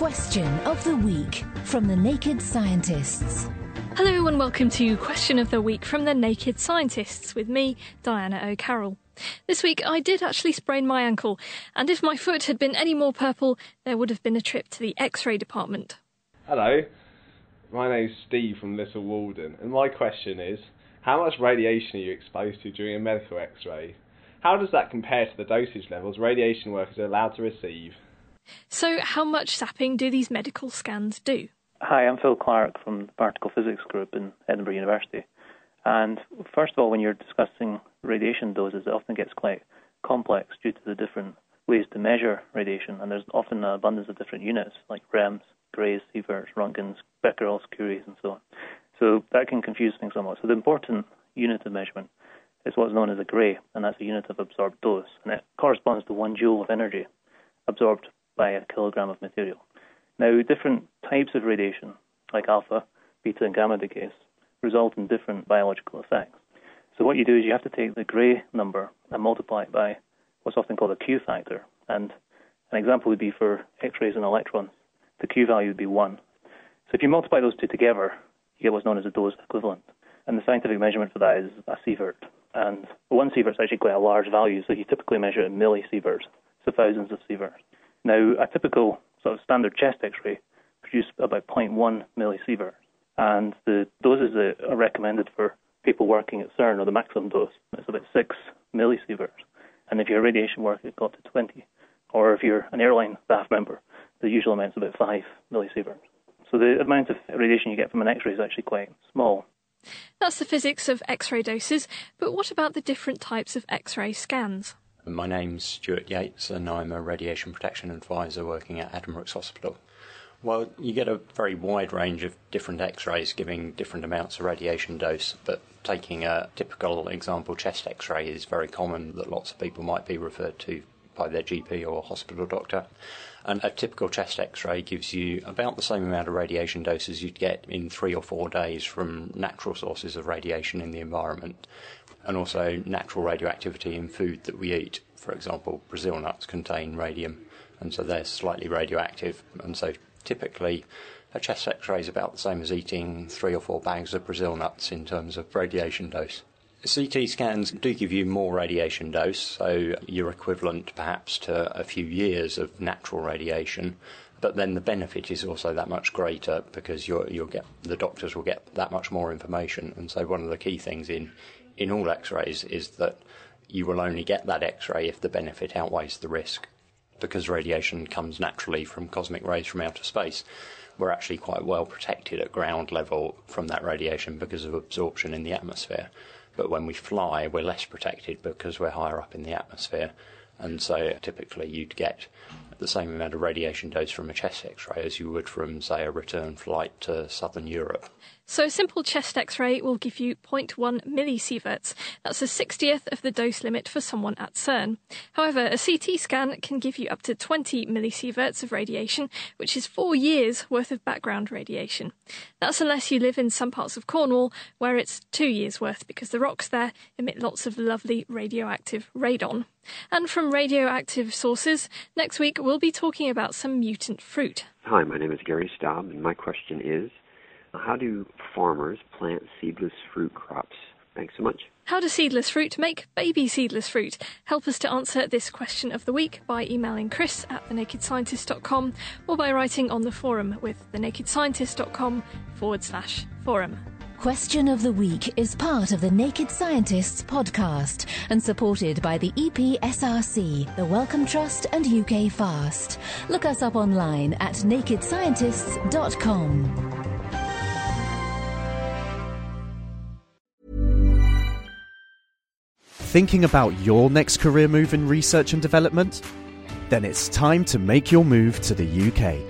Question of the Week from the Naked Scientists. Hello and welcome to Question of the Week from the Naked Scientists with me, Diana O'Carroll. This week I did actually sprain my ankle, and if my foot had been any more purple, there would have been a trip to the x ray department. Hello, my name's Steve from Little Walden, and my question is how much radiation are you exposed to during a medical x ray? How does that compare to the dosage levels radiation workers are allowed to receive? So, how much sapping do these medical scans do? Hi, I'm Phil Clark from the Particle Physics Group in Edinburgh University. And first of all, when you're discussing radiation doses, it often gets quite complex due to the different ways to measure radiation, and there's often an abundance of different units like REMS, Grays, Sieverts, Röntgens, Becquerels, Curies, and so on. So that can confuse things somewhat. So the important unit of measurement is what's known as a Gray, and that's a unit of absorbed dose, and it corresponds to one joule of energy absorbed by a kilogram of material. Now, different types of radiation, like alpha, beta, and gamma decays, result in different biological effects. So what you do is you have to take the Gray number and multiply it by what's often called a Q factor. And an example would be for X-rays and electrons. The Q value would be 1. So if you multiply those two together, you get what's known as a dose equivalent. And the scientific measurement for that is a sievert. And one sievert is actually quite a large value, so you typically measure it in millisieverts, so thousands of sieverts. Now, a typical sort of standard chest X-ray produces about 0.1 millisievert, and the doses that are recommended for people working at CERN, or the maximum dose, is about 6 millisieverts. And if you're a radiation worker, it got to 20. Or if you're an airline staff member, the usual amount is about 5 millisieverts. So the amount of radiation you get from an X-ray is actually quite small. That's the physics of X ray doses, but what about the different types of X ray scans? My name's Stuart Yates, and I'm a radiation protection advisor working at Adam Addenbrooke's Hospital. Well, you get a very wide range of different x rays giving different amounts of radiation dose, but taking a typical example chest x ray is very common that lots of people might be referred to by their GP or hospital doctor. And a typical chest x ray gives you about the same amount of radiation dose as you'd get in three or four days from natural sources of radiation in the environment and also natural radioactivity in food that we eat. For example, Brazil nuts contain radium, and so they're slightly radioactive. And so typically, a chest x ray is about the same as eating three or four bags of Brazil nuts in terms of radiation dose. CT scans do give you more radiation dose, so you're equivalent perhaps to a few years of natural radiation. But then the benefit is also that much greater because you will get the doctors will get that much more information. And so one of the key things in in all X-rays is that you will only get that X-ray if the benefit outweighs the risk. Because radiation comes naturally from cosmic rays from outer space, we're actually quite well protected at ground level from that radiation because of absorption in the atmosphere. But when we fly, we're less protected because we're higher up in the atmosphere. And so typically you'd get the same amount of radiation dose from a chest x ray as you would from, say, a return flight to southern Europe. So a simple chest x-ray will give you 0.1 millisieverts. That's a 60th of the dose limit for someone at CERN. However, a CT scan can give you up to 20 millisieverts of radiation, which is four years worth of background radiation. That's unless you live in some parts of Cornwall where it's two years worth because the rocks there emit lots of lovely radioactive radon. And from radioactive sources, next week we'll be talking about some mutant fruit. Hi, my name is Gary Staub, and my question is how do farmers plant seedless fruit crops? Thanks so much. How does seedless fruit make baby seedless fruit? Help us to answer this question of the week by emailing chris at thenakedscientist.com or by writing on the forum with thenakedscientist.com forward slash forum. Question of the Week is part of the Naked Scientists podcast and supported by the EPSRC, the Wellcome Trust, and UK Fast. Look us up online at nakedscientists.com. Thinking about your next career move in research and development? Then it's time to make your move to the UK.